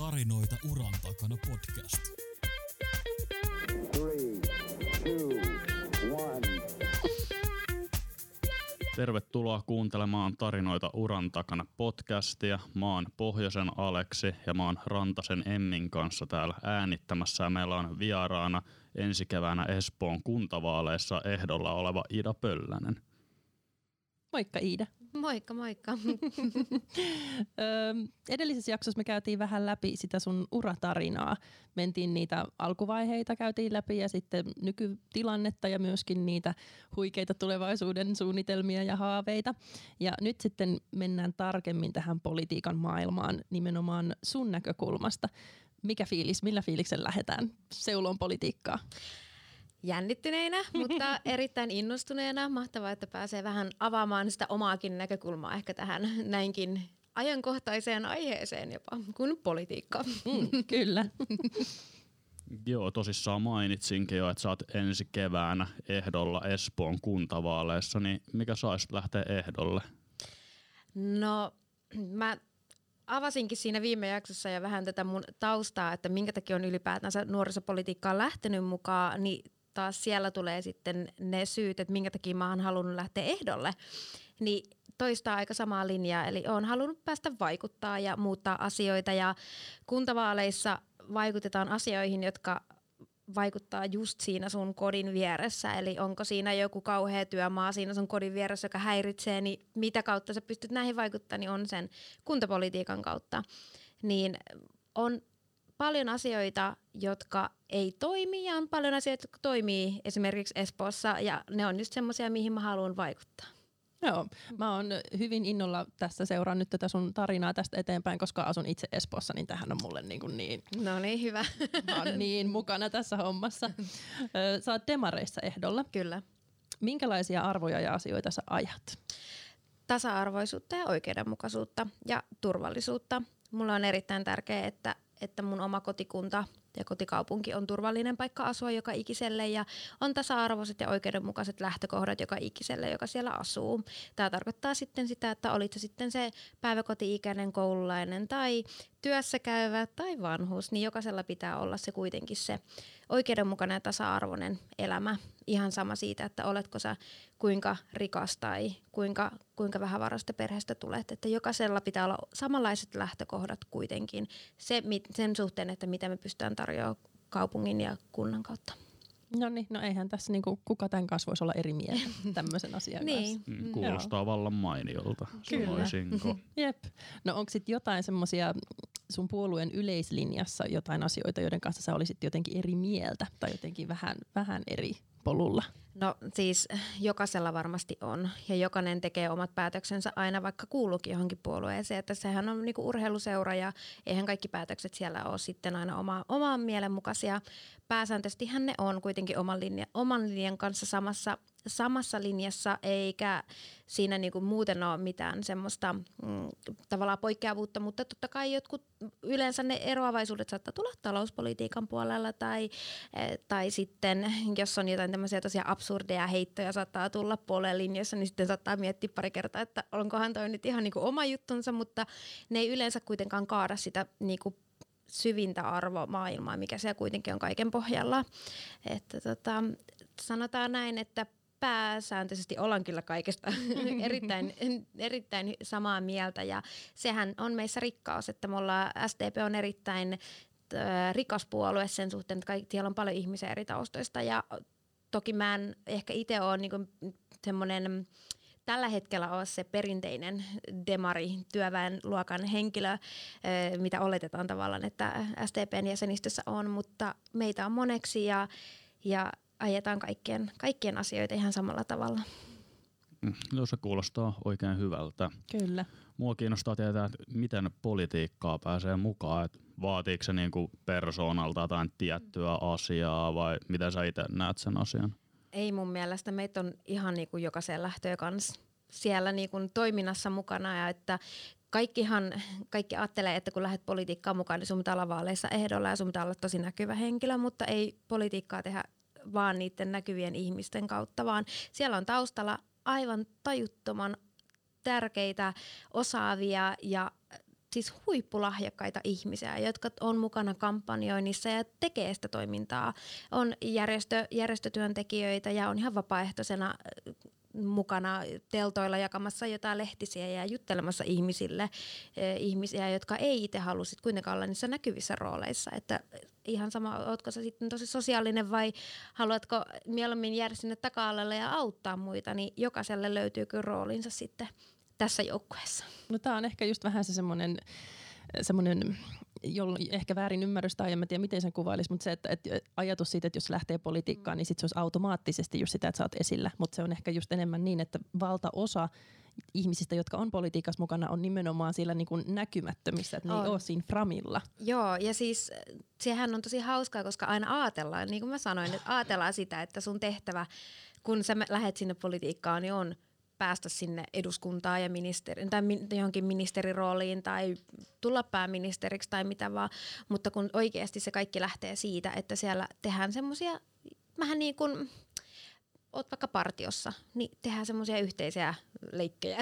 Tarinoita uran takana podcast. Three, two, one. Tervetuloa kuuntelemaan Tarinoita uran takana podcastia. Mä oon Pohjoisen Aleksi ja mä oon Rantasen Emmin kanssa täällä äänittämässä. Ja meillä on vieraana ensi keväänä Espoon kuntavaaleissa ehdolla oleva Ida Pöllänen. Moikka Iida. Moikka, moikka. Edellisessä jaksossa me käytiin vähän läpi sitä sun uratarinaa. Mentiin niitä alkuvaiheita, käytiin läpi ja sitten nykytilannetta ja myöskin niitä huikeita tulevaisuuden suunnitelmia ja haaveita. Ja nyt sitten mennään tarkemmin tähän politiikan maailmaan nimenomaan sun näkökulmasta. Mikä fiilis, millä fiiliksen lähdetään seuloon politiikkaa? Jännittyneinä, mutta erittäin innostuneena. Mahtavaa, että pääsee vähän avaamaan sitä omaakin näkökulmaa ehkä tähän näinkin ajankohtaiseen aiheeseen jopa kuin politiikka. Mm, kyllä. Joo, tosissaan mainitsinkin jo, että sä oot ensi keväänä ehdolla Espoon kuntavaaleissa, niin mikä saisi lähteä ehdolle? No, mä avasinkin siinä viime jaksossa ja vähän tätä mun taustaa, että minkä takia on ylipäätänsä nuorisopolitiikkaan lähtenyt mukaan, niin taas siellä tulee sitten ne syyt, että minkä takia mä oon halunnut lähteä ehdolle. Niin toistaa aika samaa linjaa, eli on halunnut päästä vaikuttaa ja muuttaa asioita ja kuntavaaleissa vaikutetaan asioihin, jotka vaikuttaa just siinä sun kodin vieressä. Eli onko siinä joku kauhea työmaa siinä sun kodin vieressä, joka häiritsee, niin mitä kautta sä pystyt näihin vaikuttamaan, niin on sen kuntapolitiikan kautta. Niin on paljon asioita, jotka ei toimi ja on paljon asioita, jotka toimii esimerkiksi Espoossa ja ne on just semmoisia, mihin mä haluan vaikuttaa. Joo, mä oon hyvin innolla tässä seuraan nyt tätä sun tarinaa tästä eteenpäin, koska asun itse Espoossa, niin tähän on mulle niin, kuin niin No niin, hyvä. mä oon niin mukana tässä hommassa. Sä oot demareissa ehdolla. Kyllä. Minkälaisia arvoja ja asioita sä ajat? Tasa-arvoisuutta ja oikeudenmukaisuutta ja turvallisuutta. Mulla on erittäin tärkeää, että, että mun oma kotikunta ja kotikaupunki on turvallinen paikka asua joka ikiselle ja on tasa-arvoiset ja oikeudenmukaiset lähtökohdat joka ikiselle, joka siellä asuu. Tämä tarkoittaa sitten sitä, että olit sitten se päiväkoti-ikäinen koululainen tai työssä käyvä tai vanhus, niin jokaisella pitää olla se kuitenkin se oikeudenmukainen ja tasa-arvoinen elämä. Ihan sama siitä, että oletko sä kuinka rikas tai kuinka, kuinka vähän varasta perheestä tulet. Että jokaisella pitää olla samanlaiset lähtökohdat kuitenkin se, sen suhteen, että mitä me pystytään tarjoamaan kaupungin ja kunnan kautta. No niin, no eihän tässä niinku, kuka tämän kanssa voisi olla eri mieltä tämmöisen asian Niin. kanssa. Mm, Kuulostaa vallan mainiolta, Kyllä. sanoisinko. Jep. No onko sitten jotain semmoisia sun puolueen yleislinjassa jotain asioita, joiden kanssa sä olisit jotenkin eri mieltä tai jotenkin vähän, vähän eri polulla? No siis jokaisella varmasti on ja jokainen tekee omat päätöksensä aina vaikka kuuluukin johonkin puolueeseen, että sehän on niinku urheiluseura ja eihän kaikki päätökset siellä ole sitten aina oma, oman mielenmukaisia. Pääsääntöisesti ne on kuitenkin oman, linja, oman linjan kanssa samassa, samassa linjassa eikä siinä niinku muuten ole mitään semmoista mm, tavallaan poikkeavuutta, mutta totta kai jotkut yleensä ne eroavaisuudet saattaa tulla talouspolitiikan puolella tai, eh, tai sitten jos on jotain tämmöisiä tosiaan absurdeja heittoja saattaa tulla puolen linjassa, niin sitten saattaa miettiä pari kertaa, että onkohan toi nyt ihan niinku oma juttunsa, mutta ne ei yleensä kuitenkaan kaada sitä niinku syvintä arvomaailmaa, mikä siellä kuitenkin on kaiken pohjalla. Että tota, sanotaan näin, että pääsääntöisesti ollaan kyllä kaikesta erittäin, erittäin samaa mieltä. Ja sehän on meissä rikkaus, että me ollaan, SDP on erittäin rikas puolue sen suhteen, että kaikki, siellä on paljon ihmisiä eri taustoista. Ja toki mä en ehkä itse ole niin semmoinen tällä hetkellä ole se perinteinen demari työväenluokan henkilö, eh, mitä oletetaan tavallaan, että STPn jäsenistössä on, mutta meitä on moneksi ja, ja ajetaan kaikkien, kaikkien asioita ihan samalla tavalla. Mm, No se kuulostaa oikein hyvältä. Kyllä. Mua kiinnostaa tietää, että miten politiikkaa pääsee mukaan. Että vaatiiko se niinku persoonalta jotain tiettyä asiaa vai miten sä itse näet sen asian? Ei mun mielestä. Meitä on ihan niin kuin jokaisen lähtöä kanssa siellä niin kuin toiminnassa mukana ja että kaikkihan, kaikki ajattelee, että kun lähdet politiikkaan mukaan, niin sun pitää olla vaaleissa ehdolla ja sun pitää olla tosi näkyvä henkilö, mutta ei politiikkaa tehdä vaan niiden näkyvien ihmisten kautta, vaan siellä on taustalla aivan tajuttoman tärkeitä, osaavia ja siis huippulahjakkaita ihmisiä, jotka on mukana kampanjoinnissa ja tekee sitä toimintaa. On järjestö, järjestötyöntekijöitä ja on ihan vapaaehtoisena mukana teltoilla jakamassa jotain lehtisiä ja juttelemassa ihmisille, eh, ihmisiä, jotka ei itse halua sit kuitenkaan olla niissä näkyvissä rooleissa. Että ihan sama, ootko sä sitten tosi sosiaalinen vai haluatko mieluummin jäädä sinne taka ja auttaa muita, niin jokaiselle löytyy kyllä roolinsa sitten tässä joukkueessa. No tämä on ehkä just vähän se semmoinen semmoinen ehkä väärin ymmärrys tai en mä tiedä miten sen kuvailisi, mutta se, että, että ajatus siitä, että jos lähtee politiikkaan, niin sit se olisi automaattisesti just sitä, että sä oot esillä. Mutta se on ehkä just enemmän niin, että valtaosa ihmisistä, jotka on politiikassa mukana, on nimenomaan siellä niin kuin näkymättömissä, että ne on. ei ole siinä framilla. Joo, ja siis sehän on tosi hauskaa, koska aina ajatellaan, niin kuin mä sanoin, että ajatellaan sitä, että sun tehtävä, kun sä lähet sinne politiikkaan, niin on – päästä sinne eduskuntaan ja ministeri, tai johonkin ministerirooliin tai tulla pääministeriksi tai mitä vaan, mutta kun oikeasti se kaikki lähtee siitä, että siellä tehdään semmoisia vähän niin kuin oot vaikka partiossa, niin tehdään semmoisia yhteisiä leikkejä.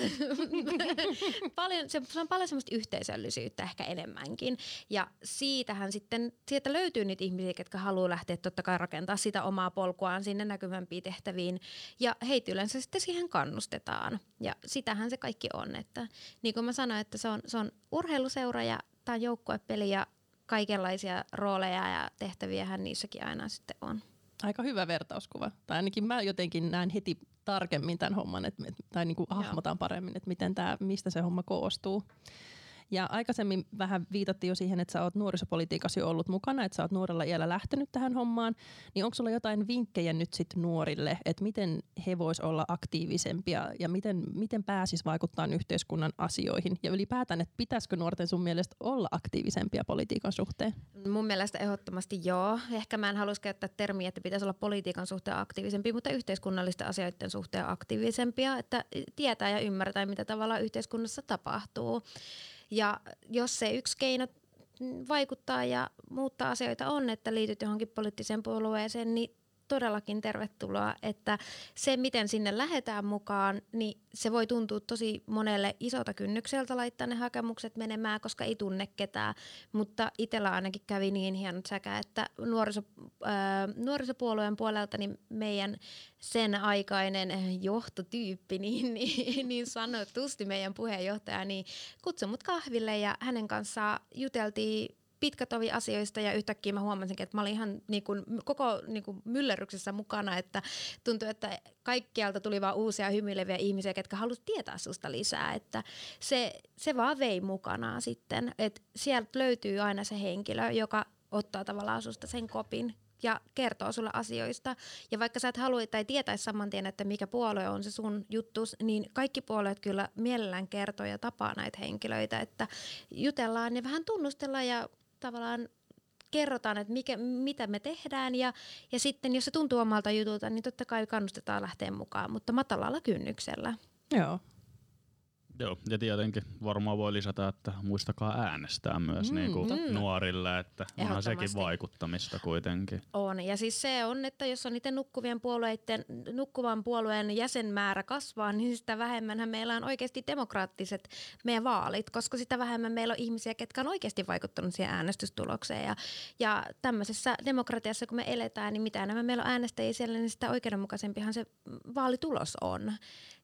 paljon, se, se on paljon semmoista yhteisöllisyyttä ehkä enemmänkin. Ja siitähän sitten, sieltä löytyy niitä ihmisiä, jotka haluaa lähteä totta kai rakentaa sitä omaa polkuaan sinne näkyvämpiin tehtäviin. Ja heitä yleensä sitten siihen kannustetaan. Ja sitähän se kaikki on. Että, niin kuin mä sanoin, että se on, se on urheiluseura ja tämä joukkuepeli ja kaikenlaisia rooleja ja tehtäviähän niissäkin aina sitten on aika hyvä vertauskuva. Tai ainakin mä jotenkin näen heti tarkemmin tämän homman, et, tai niin kuin hahmotan paremmin, että miten tää, mistä se homma koostuu. Ja aikaisemmin vähän viitattiin jo siihen, että sä oot nuorisopolitiikassa jo ollut mukana, että sä oot nuorella iällä lähtenyt tähän hommaan. Niin onko sulla jotain vinkkejä nyt sitten nuorille, että miten he vois olla aktiivisempia ja miten, miten pääsis vaikuttaa yhteiskunnan asioihin? Ja ylipäätään, että pitäisikö nuorten sun mielestä olla aktiivisempia politiikan suhteen? Mun mielestä ehdottomasti joo. Ehkä mä en haluaisi käyttää termiä, että pitäisi olla politiikan suhteen aktiivisempi, mutta yhteiskunnallisten asioiden suhteen aktiivisempia, että tietää ja ymmärtää, mitä tavalla yhteiskunnassa tapahtuu. Ja jos se yksi keino vaikuttaa ja muuttaa asioita on, että liityt johonkin poliittiseen puolueeseen, niin todellakin tervetuloa, että se miten sinne lähdetään mukaan, niin se voi tuntua tosi monelle isolta kynnykseltä laittaa ne hakemukset menemään, koska ei tunne ketään, mutta itsellä ainakin kävi niin hienot säkä, että nuoriso, äh, nuorisopuolueen puolelta niin meidän sen aikainen johtotyyppi, niin, niin, niin sanotusti meidän puheenjohtaja, niin kutsui mut kahville ja hänen kanssaan juteltiin pitkä tovi asioista ja yhtäkkiä mä huomasin, että mä olin ihan niin kuin, koko niin kuin myllerryksessä mukana, että tuntui, että kaikkialta tuli vaan uusia hymyileviä ihmisiä, ketkä halusivat tietää susta lisää, että se, se vaan vei mukanaan sitten, että sieltä löytyy aina se henkilö, joka ottaa tavallaan susta sen kopin ja kertoo sulle asioista. Ja vaikka sä et halua tai tietäisi saman tien, että mikä puolue on se sun juttu, niin kaikki puolueet kyllä mielellään kertoo ja tapaa näitä henkilöitä, että jutellaan ja vähän tunnustellaan ja tavallaan kerrotaan, että mikä, mitä me tehdään ja, ja sitten jos se tuntuu omalta jutulta, niin totta kai kannustetaan lähteä mukaan, mutta matalalla kynnyksellä. Joo, Joo, ja tietenkin varmaan voi lisätä, että muistakaa äänestää myös mm, niin kuin mm. nuorille, että onhan sekin vaikuttamista kuitenkin. On, ja siis se on, että jos on niiden nukkuvien puolueiden, nukkuvan puolueen jäsenmäärä kasvaa, niin sitä vähemmän meillä on oikeasti demokraattiset meidän vaalit, koska sitä vähemmän meillä on ihmisiä, ketkä on oikeasti vaikuttanut siihen äänestystulokseen. Ja, ja tämmöisessä demokratiassa, kun me eletään, niin mitä enemmän meillä on äänestäjiä siellä, niin sitä oikeudenmukaisempihan se vaalitulos on.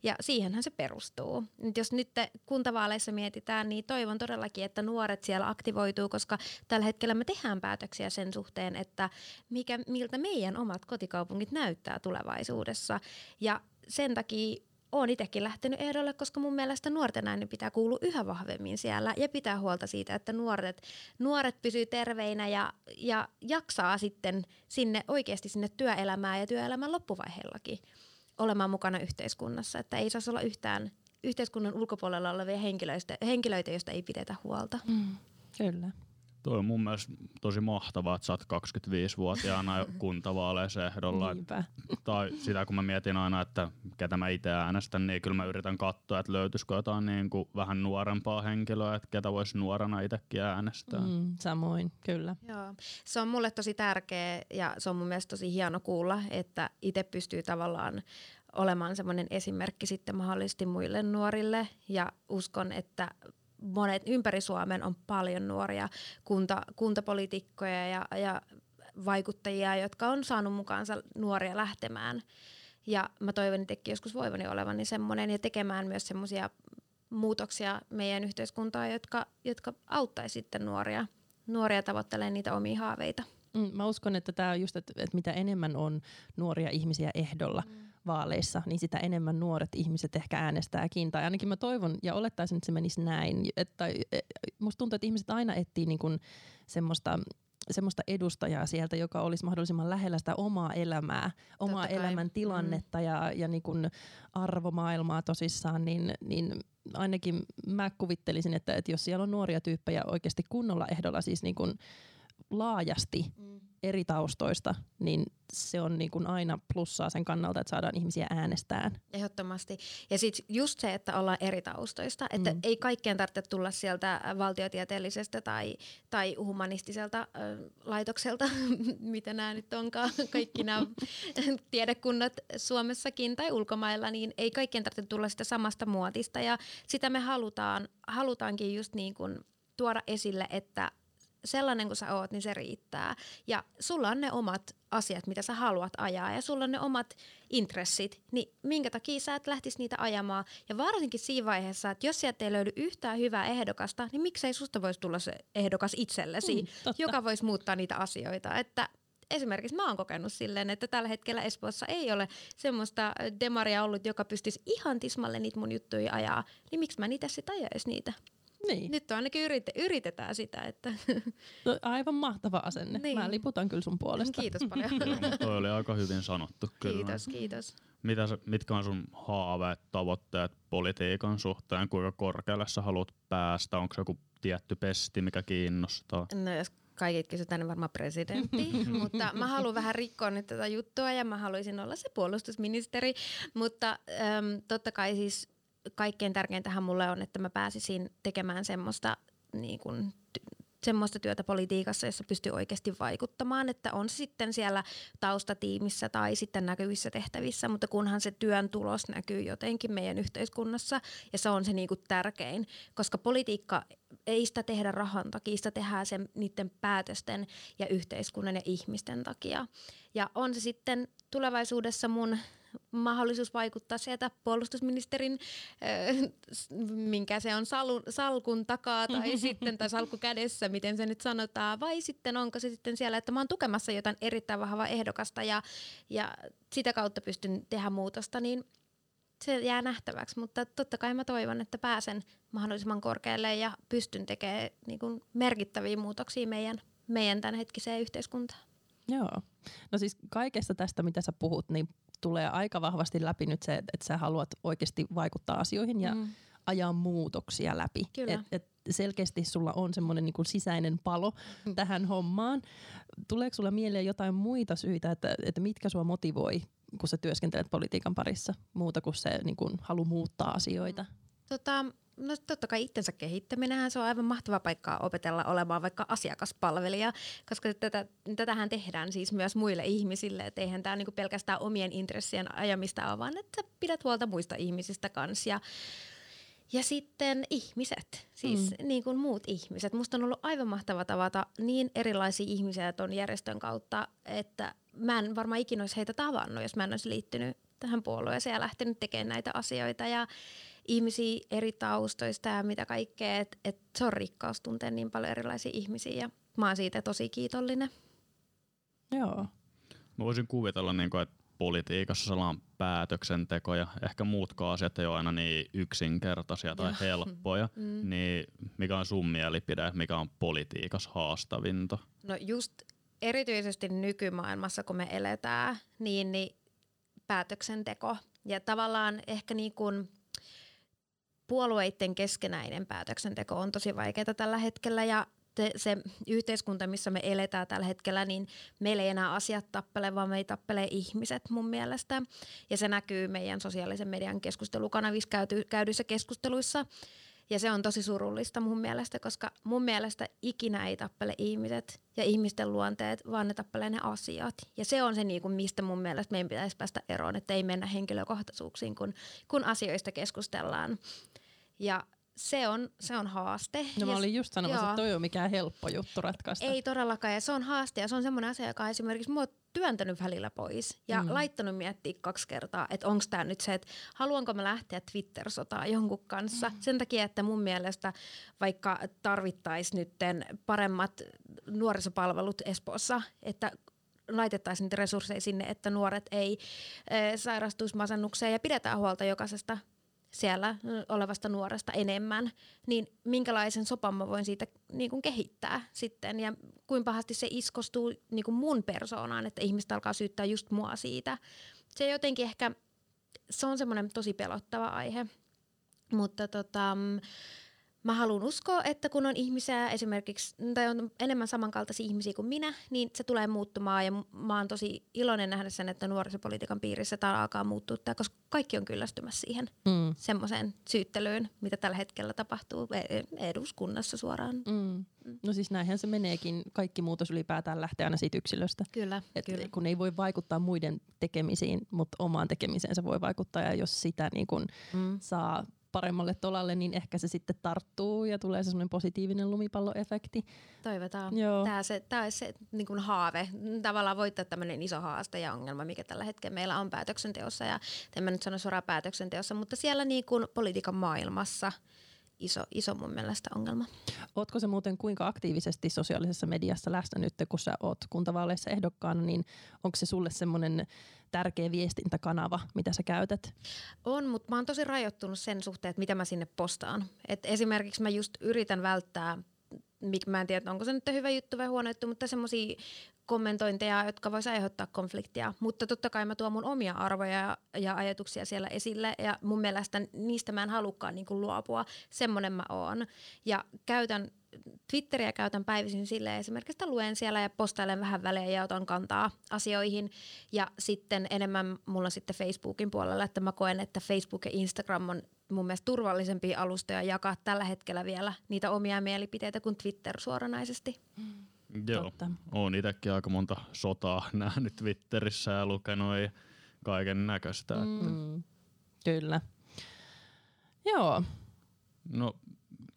Ja siihenhän se perustuu. Nyt jos nyt kuntavaaleissa mietitään, niin toivon todellakin, että nuoret siellä aktivoituu, koska tällä hetkellä me tehdään päätöksiä sen suhteen, että mikä, miltä meidän omat kotikaupungit näyttää tulevaisuudessa. Ja sen takia olen itsekin lähtenyt ehdolle, koska mun mielestä nuorten ääni pitää kuulua yhä vahvemmin siellä ja pitää huolta siitä, että nuoret, nuoret pysyy terveinä ja, ja jaksaa sitten sinne oikeasti sinne työelämään ja työelämän loppuvaiheellakin olemaan mukana yhteiskunnassa, että ei saisi olla yhtään yhteiskunnan ulkopuolella olevia henkilöitä, henkilöitä joista ei pidetä huolta. Mm, kyllä. Tuo on mun mielestä tosi mahtavaa, että sä oot 25-vuotiaana jo kuntavaaleissa ehdolla. tai sitä kun mä mietin aina, että ketä mä itse äänestän, niin kyllä mä yritän katsoa, että löytyisikö jotain niin kuin vähän nuorempaa henkilöä, että ketä voisi nuorena itsekin äänestää. Mm, samoin, kyllä. Joo. Se on mulle tosi tärkeä ja se on mun mielestä tosi hieno kuulla, että itse pystyy tavallaan olemaan semmoinen esimerkki sitten mahdollisesti muille nuorille ja uskon, että monet ympäri Suomen on paljon nuoria kunta, kuntapolitiikkoja ja, ja vaikuttajia, jotka on saanut mukaansa nuoria lähtemään. Ja mä toivon itsekin joskus voivani olevani semmoinen ja tekemään myös semmoisia muutoksia meidän yhteiskuntaan, jotka, jotka auttaisi sitten nuoria, nuoria tavoittelemaan niitä omia haaveita. Mm, Mä uskon, että tämä on just, että, että mitä enemmän on nuoria ihmisiä ehdolla mm. Vaaleissa, niin sitä enemmän nuoret ihmiset ehkä äänestääkin. Tai ainakin mä toivon ja olettaisin, että se menisi näin. Että, e, musta tuntuu, että ihmiset aina etsii niin kuin semmoista semmoista edustajaa sieltä, joka olisi mahdollisimman lähellä sitä omaa elämää, omaa Totta kai. elämän tilannetta mm. ja, ja niin kuin arvomaailmaa tosissaan, niin, niin ainakin mä kuvittelisin, että, että jos siellä on nuoria tyyppejä oikeasti kunnolla ehdolla, siis niin kuin laajasti Mm. Eri taustoista, niin se on niin kuin aina plussaa sen kannalta, että saadaan ihmisiä äänestään. Ehdottomasti. Ja sitten just se, että ollaan eri taustoista, että Mm. ei kaikkien tarvitse tulla sieltä valtiotieteellisestä tai, tai humanistiselta äh, laitokselta, mitä nämä nyt onkaan, kaikki nämä tiedekunnat Suomessakin tai ulkomailla, niin ei kaikkien tarvitse tulla sitä samasta muotista. Ja sitä me halutaan, halutaankin just niin kuin tuoda esille, että sellainen kuin sä oot, niin se riittää. Ja sulla on ne omat asiat, mitä sä haluat ajaa ja sulla on ne omat intressit, niin minkä takia sä et lähtisi niitä ajamaan. Ja varsinkin siinä vaiheessa, että jos sieltä ei löydy yhtään hyvää ehdokasta, niin miksei susta voisi tulla se ehdokas itsellesi, Mm, totta. joka voisi muuttaa niitä asioita. Että esimerkiksi mä oon kokenut silleen, että tällä hetkellä Espoossa ei ole semmoista demaria ollut, joka pystyisi ihan tismalle niitä mun juttuja ajaa. Niin miksi mä niitä sitten ajaisi niitä? Niin. Nyt on ainakin yrite, yritetään sitä, että No, aivan mahtava asenne. Niin. Mä liputan kyllä sun puolesta. kiitos paljon. Toi oli aika hyvin sanottu kyllä. kiitos, kiitos. Mitä sä, mitkä on sun haaveet, tavoitteet politiikan suhteen? Kuinka korkealle sä haluat päästä? Onko se joku tietty pesti, mikä kiinnostaa? No jos kaikit kysytään, niin varmaan presidentti, mutta mä haluan vähän rikkoa nyt tätä juttua ja mä haluaisin olla se puolustusministeri, mutta äm, totta kai siis kaikkein tärkeintähän mulle on, että mä pääsisin tekemään semmoista niin kuin, ty- semmoista työtä politiikassa, jossa pystyy oikeasti vaikuttamaan, että on se sitten siellä taustatiimissä tai sitten näkyvissä tehtävissä, mutta kunhan se työn tulos näkyy jotenkin meidän yhteiskunnassa ja se on se niinku tärkein, koska politiikka ei sitä tehdä rahan takia, sitä tehdään sen niiden päätösten ja yhteiskunnan ja ihmisten takia. Ja on se sitten tulevaisuudessa mun mahdollisuus vaikuttaa sieltä puolustusministerin, äh, minkä se on salun, salkun takaa tai sitten tai salkku kädessä, miten se nyt sanotaan, vai sitten onko se sitten siellä, että mä oon tukemassa jotain erittäin vahvaa ehdokasta ja, ja sitä kautta pystyn tehdä muutosta, niin se jää nähtäväksi, mutta totta kai mä toivon, että pääsen mahdollisimman korkealle ja pystyn tekemään niin kuin merkittäviä muutoksia meidän, meidän tämänhetkiseen yhteiskuntaan. Joo. No siis kaikesta tästä, mitä sä puhut, niin tulee aika vahvasti läpi nyt se, että sä haluat oikeasti vaikuttaa asioihin ja Mm. ajaa muutoksia läpi. Kyllä. Et, et selkeästi sulla on semmoinen niin sisäinen palo tähän hommaan. Tuleeko sulla mieleen jotain muita syitä, että, että mitkä sua motivoi, kun sä työskentelet politiikan parissa, muuta kuin se niin kuin, halu muuttaa asioita? Tota, no totta kai itsensä kehittäminenhän se on aivan mahtava paikka opetella olemaan vaikka asiakaspalvelija, koska tätä, tätähän tehdään siis myös muille ihmisille, että eihän tämä niinku pelkästään omien intressien ajamista ole, vaan että pidät huolta muista ihmisistä kanssa ja ja sitten ihmiset, siis mm. niin kuin muut ihmiset. Musta on ollut aivan mahtava tavata niin erilaisia ihmisiä tuon järjestön kautta, että mä en varmaan ikinä olisi heitä tavannut, jos mä en olisi liittynyt tähän puolueeseen ja lähtenyt tekemään näitä asioita. Ja ihmisiä eri taustoista ja mitä kaikkea, että et se on rikkaus tuntea niin paljon erilaisia ihmisiä ja mä oon siitä tosi kiitollinen. Joo. Mä voisin kuvitella, niin kuin, että politiikassa sellainen päätöksenteko ja ehkä muutkaan asiat ei ole aina niin yksinkertaisia tai Joo. helppoja. Mm. Niin mikä on sun mielipide, mikä on politiikassa haastavinta? No just erityisesti nykymaailmassa, kun me eletään, niin, niin päätöksenteko ja tavallaan ehkä niin kuin puolueiden keskenäinen päätöksenteko on tosi vaikeaa tällä hetkellä ja te, se yhteiskunta, missä me eletään tällä hetkellä, niin meillä ei enää asiat tappele, vaan me tappele ihmiset mun mielestä. Ja se näkyy meidän sosiaalisen median keskustelukanavissa käydyissä keskusteluissa. Ja se on tosi surullista mun mielestä, koska mun mielestä ikinä ei tappele ihmiset ja ihmisten luonteet, vaan ne tappelee ne asiat. Ja se on se, niin kuin, mistä mun mielestä meidän pitäisi päästä eroon, että ei mennä henkilökohtaisuuksiin, kun, kun asioista keskustellaan. Ja se on, se on haaste. No mä olin just sanomassa, joo. että toi ole mikään helppo juttu ratkaista. Ei todellakaan, ja se on haaste, ja se on semmoinen asia, joka on esimerkiksi mua työntänyt välillä pois ja Mm. laittanut miettiä kaksi kertaa, että onko tämä nyt se, että haluanko mä lähteä Twitter-sotaan jonkun kanssa. Mm. Sen takia, että mun mielestä vaikka tarvittaisiin nytten paremmat nuorisopalvelut Espoossa, että laitettaisiin niitä resursseja sinne, että nuoret ei e, sairastuisi masennukseen ja pidetään huolta jokaisesta siellä olevasta nuoresta enemmän, niin minkälaisen sopan mä voin siitä niin kuin kehittää sitten ja kuinka pahasti se iskostuu niin kuin mun persoonaan, että ihmiset alkaa syyttää just mua siitä. Se jotenkin ehkä, se on semmoinen tosi pelottava aihe, mutta tota, mm, mä haluan uskoa, että kun on ihmisiä esimerkiksi, tai on enemmän samankaltaisia ihmisiä kuin minä, niin se tulee muuttumaan ja mä oon tosi iloinen nähdä sen, että nuorisopolitiikan piirissä tämä alkaa muuttua, tää, koska kaikki on kyllästymässä siihen Mm. semmoiseen syyttelyyn, mitä tällä hetkellä tapahtuu e- eduskunnassa suoraan. Mm. No siis näinhän se meneekin. Kaikki muutos ylipäätään lähtee aina siitä yksilöstä. Kyllä, Et kyllä. kun ei voi vaikuttaa muiden tekemisiin, mutta omaan tekemiseensä voi vaikuttaa. Ja jos sitä niin kun Mm. saa paremmalle tolalle, niin ehkä se sitten tarttuu ja tulee se semmoinen positiivinen lumipalloefekti. Toivotaan. Joo. Tämä, se, tämä olisi se niin kuin haave, tavallaan voittaa tämmöinen iso haaste ja ongelma, mikä tällä hetkellä meillä on päätöksenteossa. Ja en mä nyt sano suoraan päätöksenteossa, mutta siellä niin kuin politiikan maailmassa iso, iso mun mielestä ongelma. Ootko se muuten kuinka aktiivisesti sosiaalisessa mediassa läsnä nyt, kun sä oot kuntavaaleissa ehdokkaana, niin onko se sulle semmoinen tärkeä viestintäkanava, mitä sä käytät? On, mutta mä oon tosi rajoittunut sen suhteen, että mitä mä sinne postaan. Et esimerkiksi mä just yritän välttää, mä en tiedä, onko se nyt hyvä juttu vai huono juttu, mutta semmoisia kommentointeja, jotka vois aiheuttaa konfliktia. Mutta totta kai mä tuon mun omia arvoja ja, ja ajatuksia siellä esille ja mun mielestä niistä mä en halukkaan niin luopua. Semmonen mä oon. Ja käytän Twitteriä käytän päivisin silleen esimerkiksi, että luen siellä ja postailen vähän välein ja otan kantaa asioihin. Ja sitten enemmän mulla sitten Facebookin puolella, että mä koen, että Facebook ja Instagram on mun mielestä turvallisempia alustoja jakaa tällä hetkellä vielä niitä omia mielipiteitä kuin Twitter suoranaisesti. Joo, Totta. oon itsekin aika monta sotaa nähnyt Twitterissä ja lukenut ja kaiken näköistä. Mm. Mm. Kyllä. Joo. No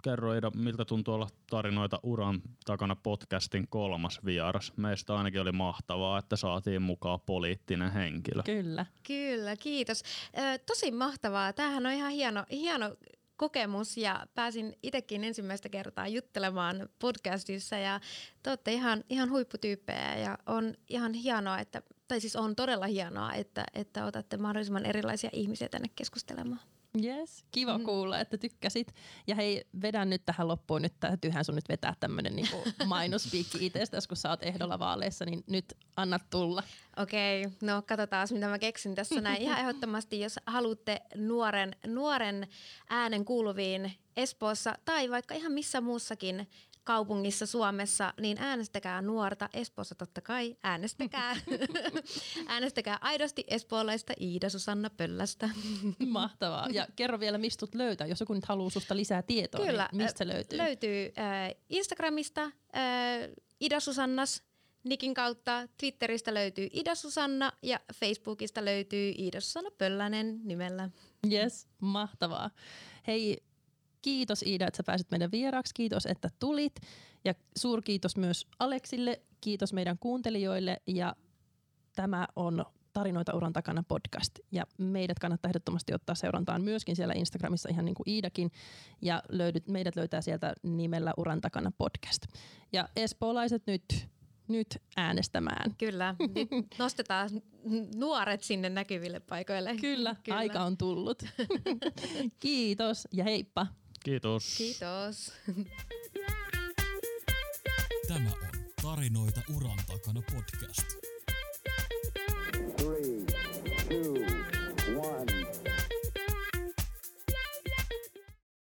kerro Ida, miltä tuntuu olla tarinoita uran takana podcastin kolmas vieras. Meistä ainakin oli mahtavaa, että saatiin mukaan poliittinen henkilö. Kyllä. Kyllä, kiitos. Ö, tosi mahtavaa. Tämähän on ihan hieno, hieno kokemus ja pääsin itsekin ensimmäistä kertaa juttelemaan podcastissa ja te olette ihan, ihan huipputyyppejä ja on ihan hienoa, että, tai siis on todella hienoa, että, että otatte mahdollisimman erilaisia ihmisiä tänne keskustelemaan. Yes, kiva Mm. kuulla, että tykkäsit. Ja hei, vedän nyt tähän loppuun. Nyt täytyyhän sun nyt vetää tämmönen niinku mainospiikki itsestäsi, kun sä oot ehdolla vaaleissa, niin nyt anna tulla. Okei, no katsotaan mitä mä keksin tässä näin. Ihan ehdottomasti, jos haluatte nuoren, nuoren äänen kuuluviin Espoossa tai vaikka ihan missä muussakin kaupungissa Suomessa, niin äänestäkää nuorta. Espoossa totta kai, äänestäkää. äänestäkää aidosti espoolaista Iida Susanna Pöllästä. Mahtavaa. Ja kerro vielä, mistä sut löytää. Jos joku nyt haluaa susta lisää tietoa, Kyllä, niin mistä se löytyy? Löytyy äh, Instagramista äh, Ida Susannas Nikin kautta, Twitteristä löytyy Ida Susanna ja Facebookista löytyy Ida Susanna Pöllänen nimellä. Yes, mahtavaa. Hei, kiitos Iida, että sä pääsit meidän vieraaksi. Kiitos, että tulit. Ja suurkiitos myös Aleksille. Kiitos meidän kuuntelijoille. Ja tämä on Tarinoita uran takana podcast. Ja meidät kannattaa ehdottomasti ottaa seurantaan myöskin siellä Instagramissa ihan niin kuin Iidakin. Ja löydyt, meidät löytää sieltä nimellä uran takana podcast. Ja espoolaiset nyt, nyt äänestämään. Kyllä, nyt nostetaan nuoret sinne näkyville paikoille. Kyllä, Kyllä. aika on tullut. Kiitos ja heippa. Kiitos. Kiitos. Tämä on Tarinoita uran takana podcast.